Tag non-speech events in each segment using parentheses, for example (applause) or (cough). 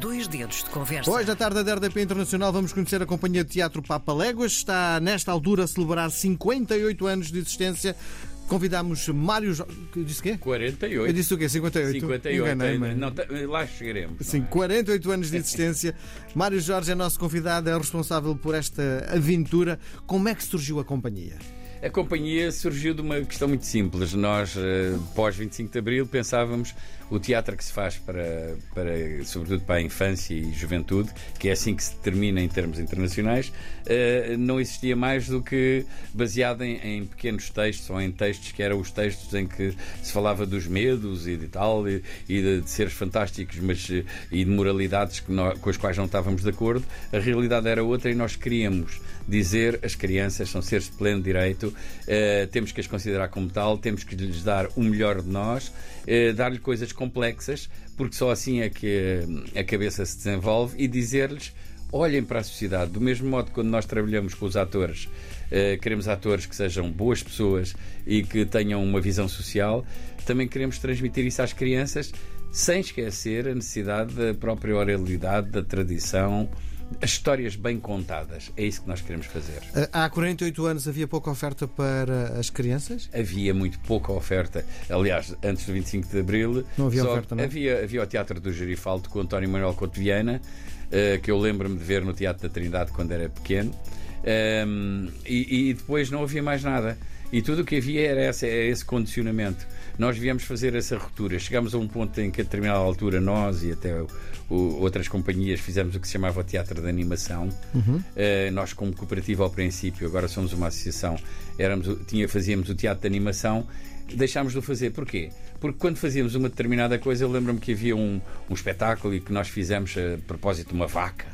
Dois dedos de conversa. Hoje, à tarde da RDP Internacional, vamos conhecer a Companhia de Teatro Papa Léguas. Está, nesta altura, a celebrar 58 anos de existência. Convidámos Mário. Jo... Disse o quê? 48. Eu disse o quê? 58? 58. Enganei-me. Não, tá- lá chegaremos. Sim, não é? 48 anos de existência. (laughs) Mário Jorge é nosso convidado, é responsável por esta aventura. Como é que surgiu a companhia? A companhia surgiu de uma questão muito simples. Nós, eh, pós 25 de Abril, pensávamos o teatro que se faz para, para, sobretudo para a infância e juventude, que é assim que se determina em termos internacionais, eh, não existia mais do que baseado em, em pequenos textos ou em textos que eram os textos em que se falava dos medos e de tal, e, e de, de seres fantásticos, mas eh, e de moralidades que nó- com as quais não estávamos de acordo. A realidade era outra e nós queríamos dizer as crianças são seres de pleno direito, eh, temos que as considerar como tal, temos que lhes dar o melhor de nós, eh, dar-lhe coisas complexas, porque só assim é que eh, a cabeça se desenvolve e dizer-lhes olhem para a sociedade. Do mesmo modo quando nós trabalhamos com os atores, eh, queremos atores que sejam boas pessoas e que tenham uma visão social, também queremos transmitir isso às crianças, sem esquecer a necessidade da própria oralidade, da tradição, as histórias bem contadas. É isso que nós queremos fazer. Há 48 anos havia pouca oferta para as crianças? Havia muito pouca oferta. Aliás, antes do 25 de Abril, Não havia oferta, não é? Havia, havia o Teatro do Gerifaldo com António Manuel Couto Viana, eh, que eu lembro-me de ver no Teatro da Trindade quando era pequeno, Ehm, e, e depois não havia mais nada. E tudo o que havia era esse, era esse condicionamento. Nós viemos fazer essa ruptura. Chegámos a um ponto em que, a determinada altura, nós e até o- outras companhias fizemos o que se chamava Teatro de Animação. Eh, nós, como cooperativa ao princípio, agora somos uma associação, éramos, tinha, fazíamos o teatro de animação. Deixámos de o fazer. Porquê? Porque quando fazíamos uma determinada coisa, eu lembro-me que havia um, um espetáculo e que nós fizemos a propósito de uma vaca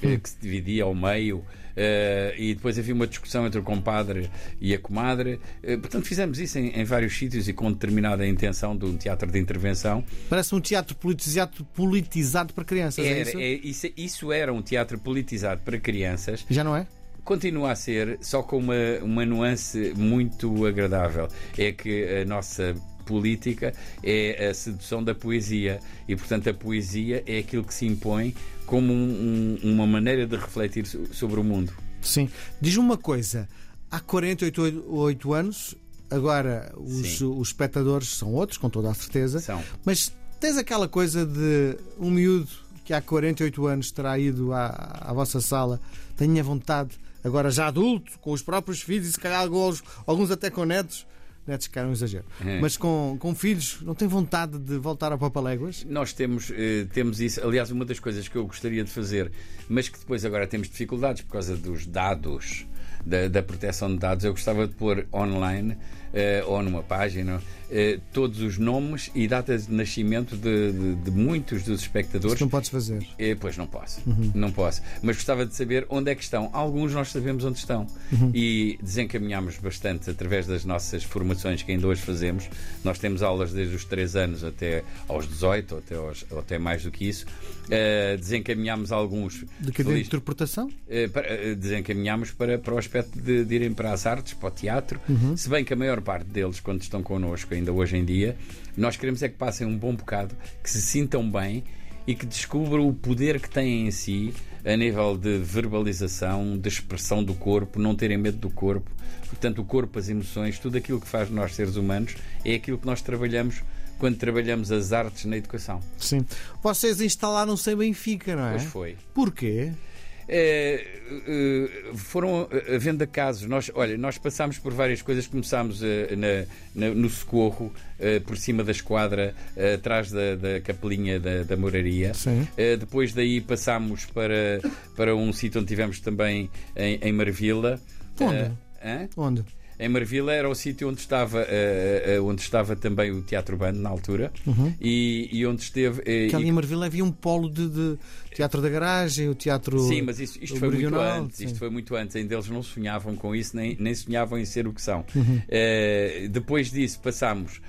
que se dividia ao meio. eh, e depois havia uma discussão entre o compadre e a comadre. Eh, portanto, fizemos isso em, em vários sítios e com determinada intenção de um teatro de intervenção. Parece um teatro politizado, politizado para crianças, é Era- isso? é- isso, isso era um teatro politizado para crianças Já não é? Continua a ser, só com uma, uma nuance muito agradável. É que a nossa política é a sedução da poesia. E, portanto, a poesia é aquilo que se impõe como um- um- uma maneira de refletir so- sobre o mundo. Sim. Diz-me uma coisa: há 48 anos, agora os, os espectadores são outros, com toda a certeza, São. mas tens aquela coisa de um miúdo que há 48 anos terá ido à, à vossa sala, tenha vontade, agora já adulto, com os próprios filhos e se calhar alguns, alguns até com netos. Netos, que era um exagero. É. Mas com, com filhos, não tem vontade de voltar a Papaléguas? Nós temos, eh, temos isso. Aliás, uma das coisas que eu gostaria de fazer, mas que depois agora temos dificuldades por causa dos dados, da, da proteção de dados, eu gostava de pôr online ou numa página eh, todos os nomes e datas de nascimento de, de- de muitos dos espectadores. Isso não podes fazer. Eh, pois não posso, não posso. Mas gostava de saber onde é que estão. Alguns nós sabemos onde estão. E desencaminhamos bastante através das nossas formações que ainda hoje fazemos. Nós temos aulas desde os 3 anos até aos 18, ou até, aos- ou até mais do que isso. Eh, desencaminhamos alguns. De que de feliz- interpretação? eh, para- eh, desencaminhamos para, para o aspecto de, de irem para as artes, para o teatro, se bem que a maior parte deles, quando estão connosco, ainda hoje em dia, nós queremos é que passem um bom bocado, que se sintam bem e que descubram o poder que têm em si a nível de verbalização, de expressão do corpo, não terem medo do corpo. Portanto, o corpo, as emoções, tudo aquilo que faz de nós seres humanos é aquilo que nós trabalhamos quando trabalhamos as artes na educação. Sim. Vocês instalaram-se em Benfica, não é? Pois foi. Porquê? É, eh, foram eh, havendo casos. Nós, olha, nós passámos por várias coisas. Começámos na- na- no socorro, por cima da esquadra, atrás da, da capelinha da, da moraria. Sim. Depois daí passámos para, para um sítio onde tivemos também em, em Marvila. Onde? Onde? Em Marvila era o sítio onde estava, eh, eh, onde estava também o Teatro Bando na altura e, e onde esteve. eh, Que ali em Marvila havia um polo de, de teatro da garagem, o teatro. Sim, mas isso- isto foi muito antes. sim. Isto foi muito antes. Ainda eles não sonhavam com isso, nem, nem sonhavam em ser o que são. Uhum. Eh, depois disso, passámos,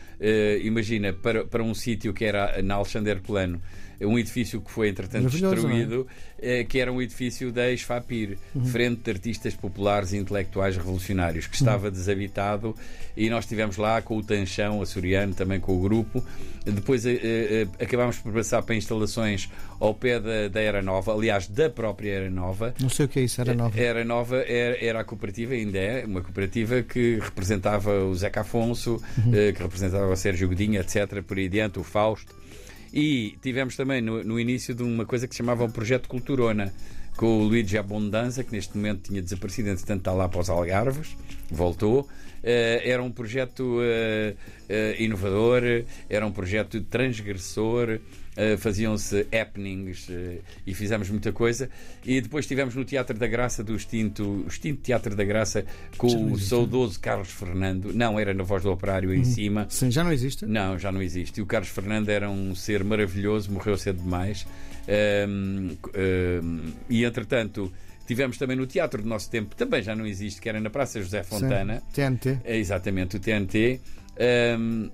imagina, para, para um sítio que era na Alexander Plano, um edifício que foi entretanto Maravilhoso, destruído, eh, que era um edifício da Esfapir, Frente de Artistas Populares e Intelectuais Revolucionários, que estava desabitado e nós estivemos lá com o Tanchão açoriano, também com o grupo. Depois eh, eh, acabámos por passar para instalações ao pé da, da Era Nova, aliás, da própria Era Nova. Não sei o que é isso, era nova. Era Nova era, era a cooperativa, ainda é, uma cooperativa que representava o Zeca Afonso, eh, que representava o Sérgio Godinho, etc., por aí adiante, o Fausto. E tivemos também no, no início de uma coisa que se chamava o Projeto Culturona, com o Luigi Abondanza, que neste momento tinha desaparecido, entretanto está lá para os Algarves, voltou. Eh, era um projeto eh, eh, inovador, era um projeto transgressor, eh, faziam-se happenings eh, e fizemos muita coisa. E depois estivemos no Teatro da Graça do extinto, extinto Teatro da Graça com o saudoso Carlos Fernando. Não, era na voz do operário em cima. Sim, já não existe? Não, já não existe. E o Carlos Fernando era um ser maravilhoso, morreu cedo demais. Ahm, ahm, e entretanto, tivemos também no teatro do nosso tempo, também já não existe, que era na Praça José Fontana. Sim. TNT. É exatamente, o TNT. Ahm,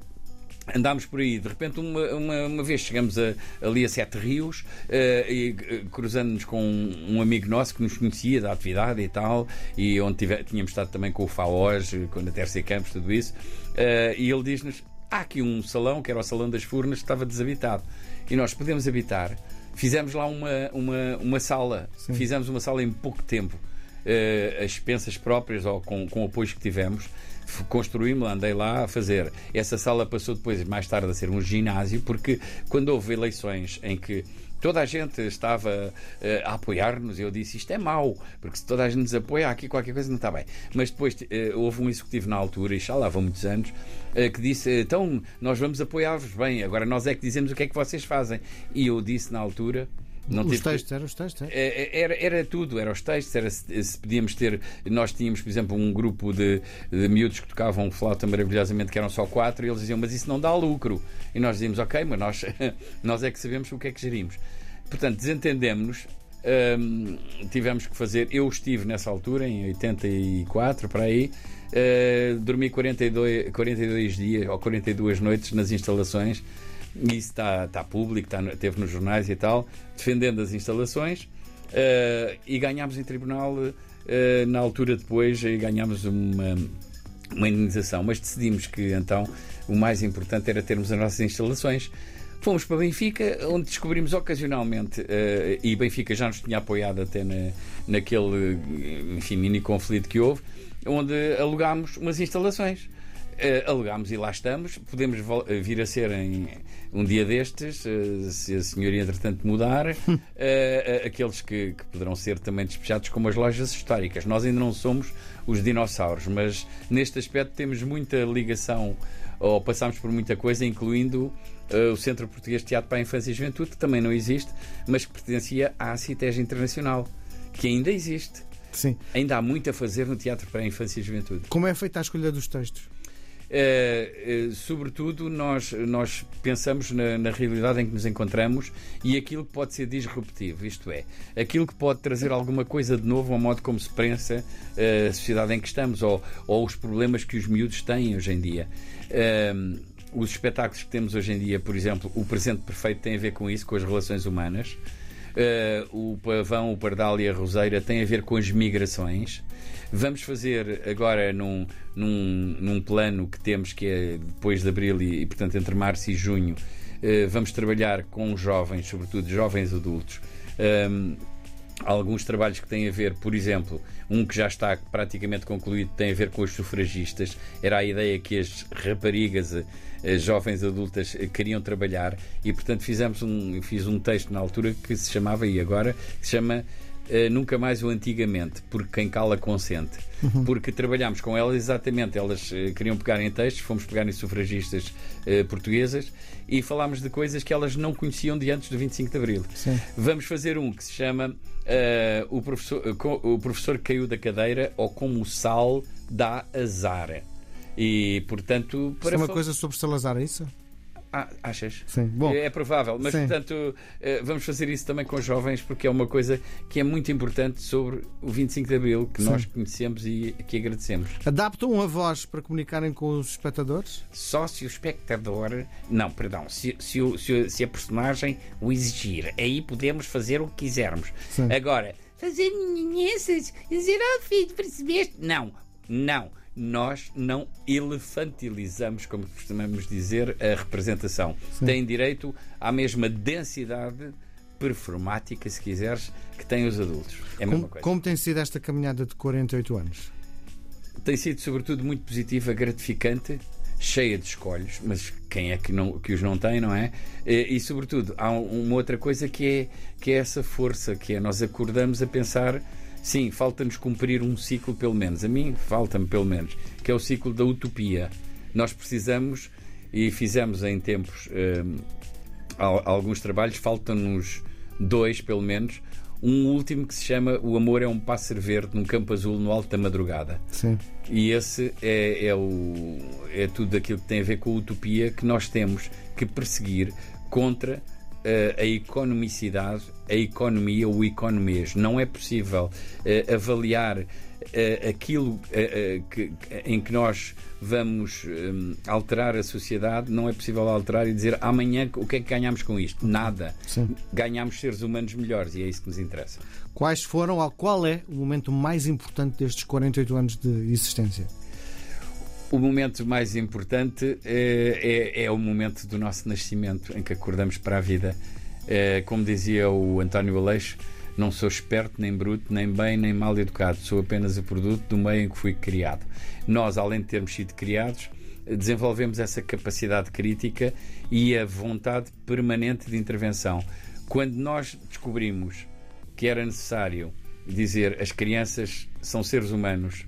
andámos por aí, de repente, uma, uma, uma vez chegamos a- ali a Sete Rios eh, e eh, cruzando-nos com um, um amigo nosso que nos conhecia da atividade e tal, e onde tive- tínhamos estado também com o FAOS, com a Terceira Campos, tudo isso, eh, e ele diz-nos: há aqui um salão, que era o Salão das Furnas, que estava desabitado, e nós podemos habitar. Fizemos lá uma, uma, uma sala, Sim. fizemos uma sala em pouco tempo. Eh, as expensas próprias ou com, com o apoio que tivemos, construímos, andei lá a fazer. Essa sala passou depois, mais tarde, a ser um ginásio, porque quando houve eleições em que toda a gente estava eh, a apoiar-nos, eu disse isto é mau, porque se toda a gente nos apoia, aqui qualquer coisa não está bem. Mas depois eh, houve um executivo na altura, e já lá vão muitos anos, eh, que disse: então nós vamos apoiar-vos bem, agora nós é que dizemos o que é que vocês fazem. E eu disse na altura. Não os que- textos, eram os textos. é? é, Era, era tudo, era os textos, era se, se podíamos ter. Nós tínhamos, por exemplo, um grupo de, de miúdos que tocavam flauta maravilhosamente, que eram só quatro, e eles diziam, mas isso não dá lucro. E nós dizíamos, ok, mas nós, (laughs) nós é que sabemos o que é que gerimos. Portanto, desentendemos-nos. hum, tivemos que fazer. Eu estive nessa altura, em 84, para aí. uh, dormi 42, 42 dias ou 42 noites nas instalações. E isso está, está público, está, teve nos jornais e tal, defendendo as instalações. uh, e ganhámos em tribunal, uh, na altura depois, e ganhámos uma, uma indenização. Mas decidimos que então o mais importante era termos as nossas instalações. Fomos para Benfica, onde descobrimos ocasionalmente, eh, e Benfica já nos tinha apoiado até na, naquele enfim, mini conflito que houve, onde alugámos umas instalações. Eh, alugámos e lá estamos. Podemos eh, vir a ser em um dia destes, eh, se a senhoria entretanto mudar, (laughs) aqueles que, que poderão ser também despejados como as lojas históricas. Nós ainda não somos os dinossauros, mas neste aspecto temos muita ligação ou passámos por muita coisa, incluindo o Centro Português de Teatro para a Infância e Juventude, que também não existe, mas que pertencia à CITES Internacional, que ainda existe. Sim. Ainda há muito a fazer no Teatro para a Infância e Juventude. Como é feita a escolha dos textos? Eh, eh, sobretudo, nós, nós pensamos na, na realidade em que nos encontramos e aquilo que pode ser disruptivo, isto é, aquilo que pode trazer alguma coisa de novo ao modo como se pensa eh, a sociedade em que estamos ou, ou os problemas que os miúdos têm hoje em dia. Os espetáculos que temos hoje em dia, por exemplo, o presente perfeito tem a ver com isso, com as relações humanas. Uh, o Pavão, o Pardal e a Roseira têm a ver com as migrações. Vamos fazer agora num, num, num plano que temos que é depois de abril e, e, portanto, entre março e junho, uh, vamos trabalhar com jovens, sobretudo jovens adultos. Um, alguns trabalhos que têm a ver, por exemplo, um que já está praticamente concluído tem a ver com os sufragistas. Era a ideia que as raparigas, as jovens adultas queriam trabalhar e, portanto, fizemos um, fiz um texto na altura que se chamava, e agora, que se chama uh, Nunca Mais o Antigamente, porque quem cala consente. Uhum. Porque trabalhámos com elas exatamente, elas uh, queriam pegar em textos, fomos pegar em sufragistas uh, portuguesas e falámos de coisas que elas não conheciam de antes do 25 de Abril. Sim. Vamos fazer um que se chama o, professor, o professor caiu da cadeira ou como o sal dá azar. E, portanto, para. Isso é uma coisa sobre Salazar, é isso? Ah, achas? Sim. Bom, É provável, mas Sim. portanto eh, vamos fazer isso também com os jovens porque é uma coisa que é muito importante sobre o 25 de Abril que Sim. nós conhecemos e que agradecemos. adaptam a voz para comunicarem com os espectadores? Só se o espectador. Não, perdão, se, se, o- se se a personagem o exigir, aí podemos fazer o que quisermos. Sim. Agora, fazer nessas, dizer ao filho, percebeste? Não, não. Nós não elefantilizamos, como costumamos dizer, a representação. Tem direito à mesma densidade performática, se quiseres, que têm os adultos. É a mesma Como, coisa. como tem sido esta caminhada de 48 anos? tem sido sobretudo muito positiva, gratificante, cheia de escolhos, mas quem é que, não, que os não tem, não é? E, e, sobretudo há um- uma outra coisa que é, que é essa força, que é nós acordamos a pensar, sim, falta-nos cumprir um ciclo pelo menos, a mim falta-me pelo menos, que é o ciclo da utopia. Nós precisamos, e fizemos em tempos hum, al- alguns trabalhos, faltam-nos dois pelo menos, um último que se chama O Amor é um Pássaro Verde num Campo Azul no Alto da Madrugada. Sim. E esse é, é, o, é tudo aquilo que tem a ver com a utopia que nós temos que perseguir contra eh, a economicidade, a economia, o economês. Não é possível eh, avaliar eh, aquilo eh, eh, que- em que nós vamos eh, alterar a sociedade, não é possível alterar e dizer amanhã o que é que ganhamos com isto? Nada. Sim. Ganhamos seres humanos melhores e é isso que nos interessa. Quais foram, ou qual é o momento mais importante destes 48 anos de existência? O momento mais importante eh, é, é o momento do nosso nascimento, em que acordamos para a vida. Eh, como dizia o António Aleixo, não sou esperto, nem bruto, nem bem, nem mal educado. Sou apenas o produto do meio em que fui criado. Nós, além de termos sido criados, desenvolvemos essa capacidade crítica e a vontade permanente de intervenção. Quando nós descobrimos que era necessário dizer as crianças são seres humanos,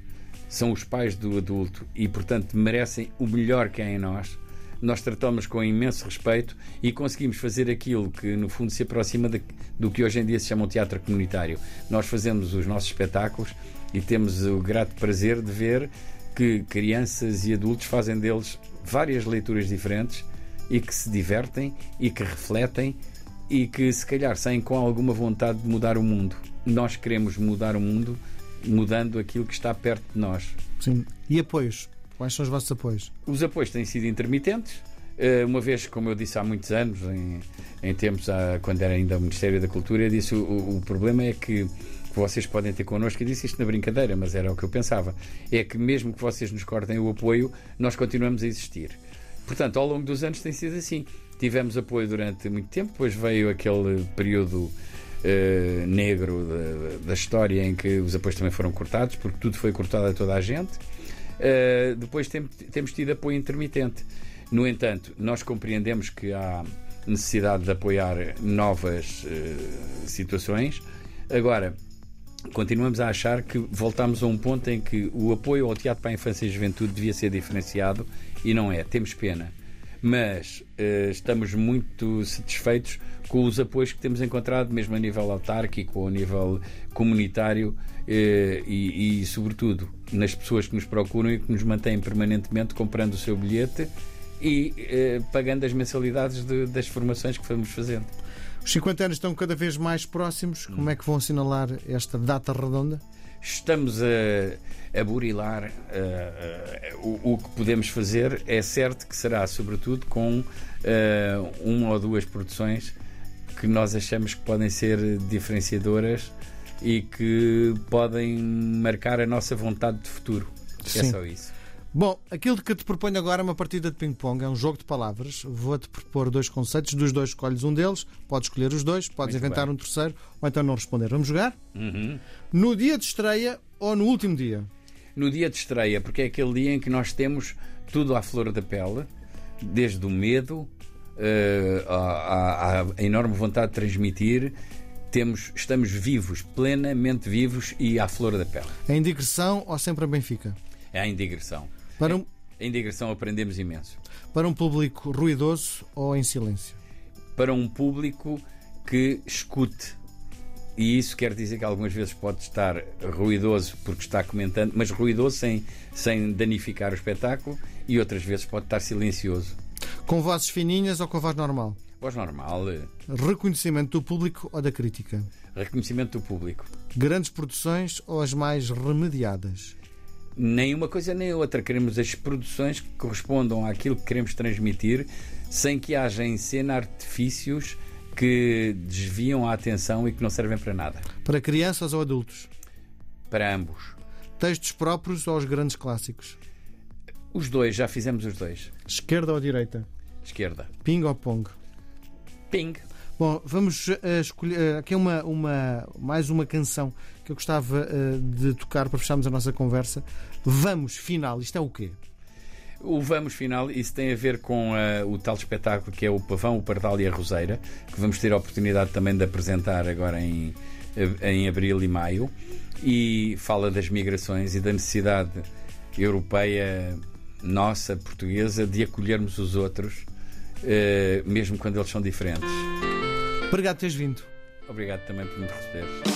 são os pais do adulto e, portanto, merecem o melhor que há em nós. Nós tratamos com imenso respeito e conseguimos fazer aquilo que, no fundo, se aproxima de- do que hoje em dia se chama um teatro comunitário. Nós fazemos os nossos espetáculos e temos o grato prazer de ver que crianças e adultos fazem deles várias leituras diferentes e que se divertem e que refletem e que se calhar saem com alguma vontade de mudar o mundo. Nós queremos mudar o mundo mudando aquilo que está perto de nós. Sim. E apoios? Quais são os vossos apoios? Os apoios têm sido intermitentes, eh, uma vez, como eu disse há muitos anos, em, em tempos ah, quando era ainda o Ministério da Cultura, eu disse o, o- o problema é que vocês podem ter connosco, eu disse isto na brincadeira, mas era o que eu pensava, é que mesmo que vocês nos cortem o apoio, nós continuamos a existir. Portanto, ao longo dos anos tem sido assim. Tivemos apoio durante muito tempo, depois veio aquele período eh, negro da, da história em que os apoios também foram cortados, porque tudo foi cortado a toda a gente. Uh, depois tem- temos tido apoio intermitente. No entanto, nós compreendemos que há necessidade de apoiar novas uh, situações. Agora, continuamos a achar que voltamos a um ponto em que o apoio ao teatro para a infância e juventude devia ser diferenciado e não é. Temos pena. Mas uh, estamos muito satisfeitos com os apoios que temos encontrado, mesmo a nível autárquico a nível comunitário eh, e, e, sobretudo, nas pessoas que nos procuram e que nos mantêm permanentemente comprando o seu bilhete e eh, pagando as mensalidades de- das formações que vamos fazendo. Os 50 anos estão cada vez mais próximos. Como é que vão assinalar esta data redonda? Estamos a, a burilar eh, eh, o, o que podemos fazer. É certo que será, sobretudo, com eh, uma ou duas produções que nós achamos que podem ser diferenciadoras e que podem marcar a nossa vontade de futuro. É Sim. só isso. Bom, aquilo que te proponho agora é uma partida de ping-pong, é um jogo de palavras. Vou-te propor dois conceitos, dos dois escolhes um deles, podes escolher os dois, podes Muito inventar bem. um terceiro ou então não responder. Vamos jogar? Uhum. No dia de estreia ou no último dia? no dia de estreia, porque é aquele dia em que nós temos tudo à flor da pele, desde o medo, eh, à, à- à enorme vontade de transmitir, temos, estamos vivos, plenamente vivos e à flor da pele. Em digressão ou sempre a Benfica? É a indigressão. Para um, Em digressão aprendemos imenso. para um público ruidoso ou em silêncio? Para um público que escute. E isso quer dizer que algumas vezes pode estar ruidoso porque está comentando, mas ruidoso sem, sem danificar o espetáculo, e outras vezes pode estar silencioso. Com vozes fininhas ou com voz normal? Voz normal. Reconhecimento do público ou da crítica? Reconhecimento do público. Grandes produções ou as mais remediadas? Nem uma coisa nem outra. Queremos as produções que correspondam àquilo que queremos transmitir, sem que haja em cena artifícios que desviam a atenção e que não servem para nada. Para crianças ou adultos? Para ambos. Textos próprios ou os grandes clássicos? Os dois, já fizemos os dois. Esquerda ou direita? Esquerda. Ping ou pong? Ping. Bom, vamos uh, escolher. Uh, aqui é uma, uma, mais uma canção que eu gostava uh, de tocar para fecharmos a nossa conversa. Vamos, final. Isto é o quê? O Vamos Final, isso tem a ver com uh, o tal espetáculo que é o Pavão, o Pardal e a Roseira, que vamos ter a oportunidade também de apresentar agora em, em abril e maio, e fala das migrações e da necessidade europeia, nossa, portuguesa, de acolhermos os outros, uh, mesmo quando eles são diferentes. Obrigado por teres vindo. Obrigado também por me receberes.